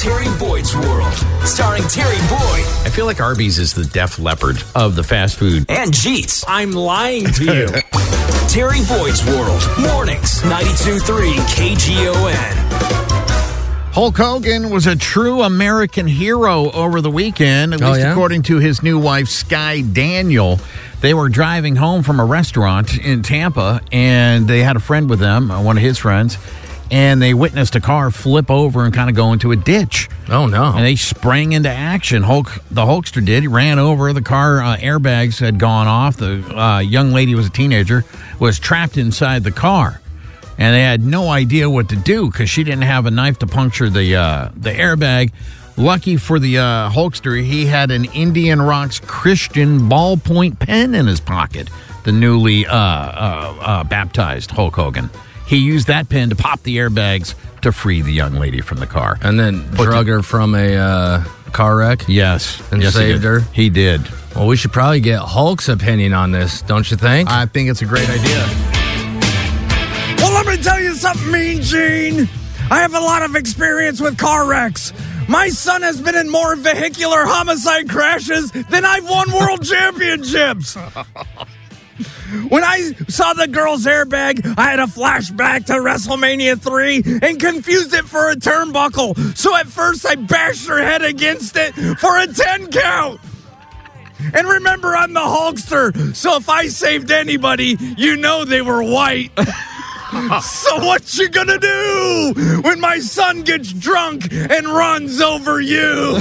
Terry Boyd's World, starring Terry Boyd I feel like Arby's is the Def Leppard of the fast food. and Jeets. I'm lying to you. Terry Boyd's World, mornings, 92.3 KGON. Hulk Hogan was a true American hero over the weekend, at Oh, least yeah? according to his new wife, Sky Daily. They were driving home from a restaurant in Tampa, and they had a friend with them, uh, one of his friends, and they witnessed a car flip over and kind of go into a ditch. Oh no! And they sprang into action. Hulk, the Hulkster did. He ran over. The car uh, airbags had gone off. The uh, young lady was a teenager, was trapped inside the car, and they had no idea what to do because she didn't have a knife to puncture the uh, the airbag. Lucky for the uh, Hulkster, he had an Indian Rocks Christian ballpoint pen in his pocket. The newly uh, uh, uh, baptized Hulk Hogan. He used that pen to pop the airbags to free the young lady from the car. and then drug her from a uh, car wreck. Yes, And yes, saved did. her? He did. Well, we should probably get Hulk's opinion on this, don't you think? I think it's a great idea. Well, let me tell you something, Mean Gene. I have a lot of experience with car wrecks. My son has been in more vehicular homicide crashes than I've won world championships. When I saw the girl's airbag, I had a flashback to WrestleMania 3 and confused it for a turnbuckle. So at first I bashed her head against it for a 10 count. And remember, I'm the Hulkster, so if I saved anybody, you know they were white. so what you gonna do when my son gets drunk and runs over you?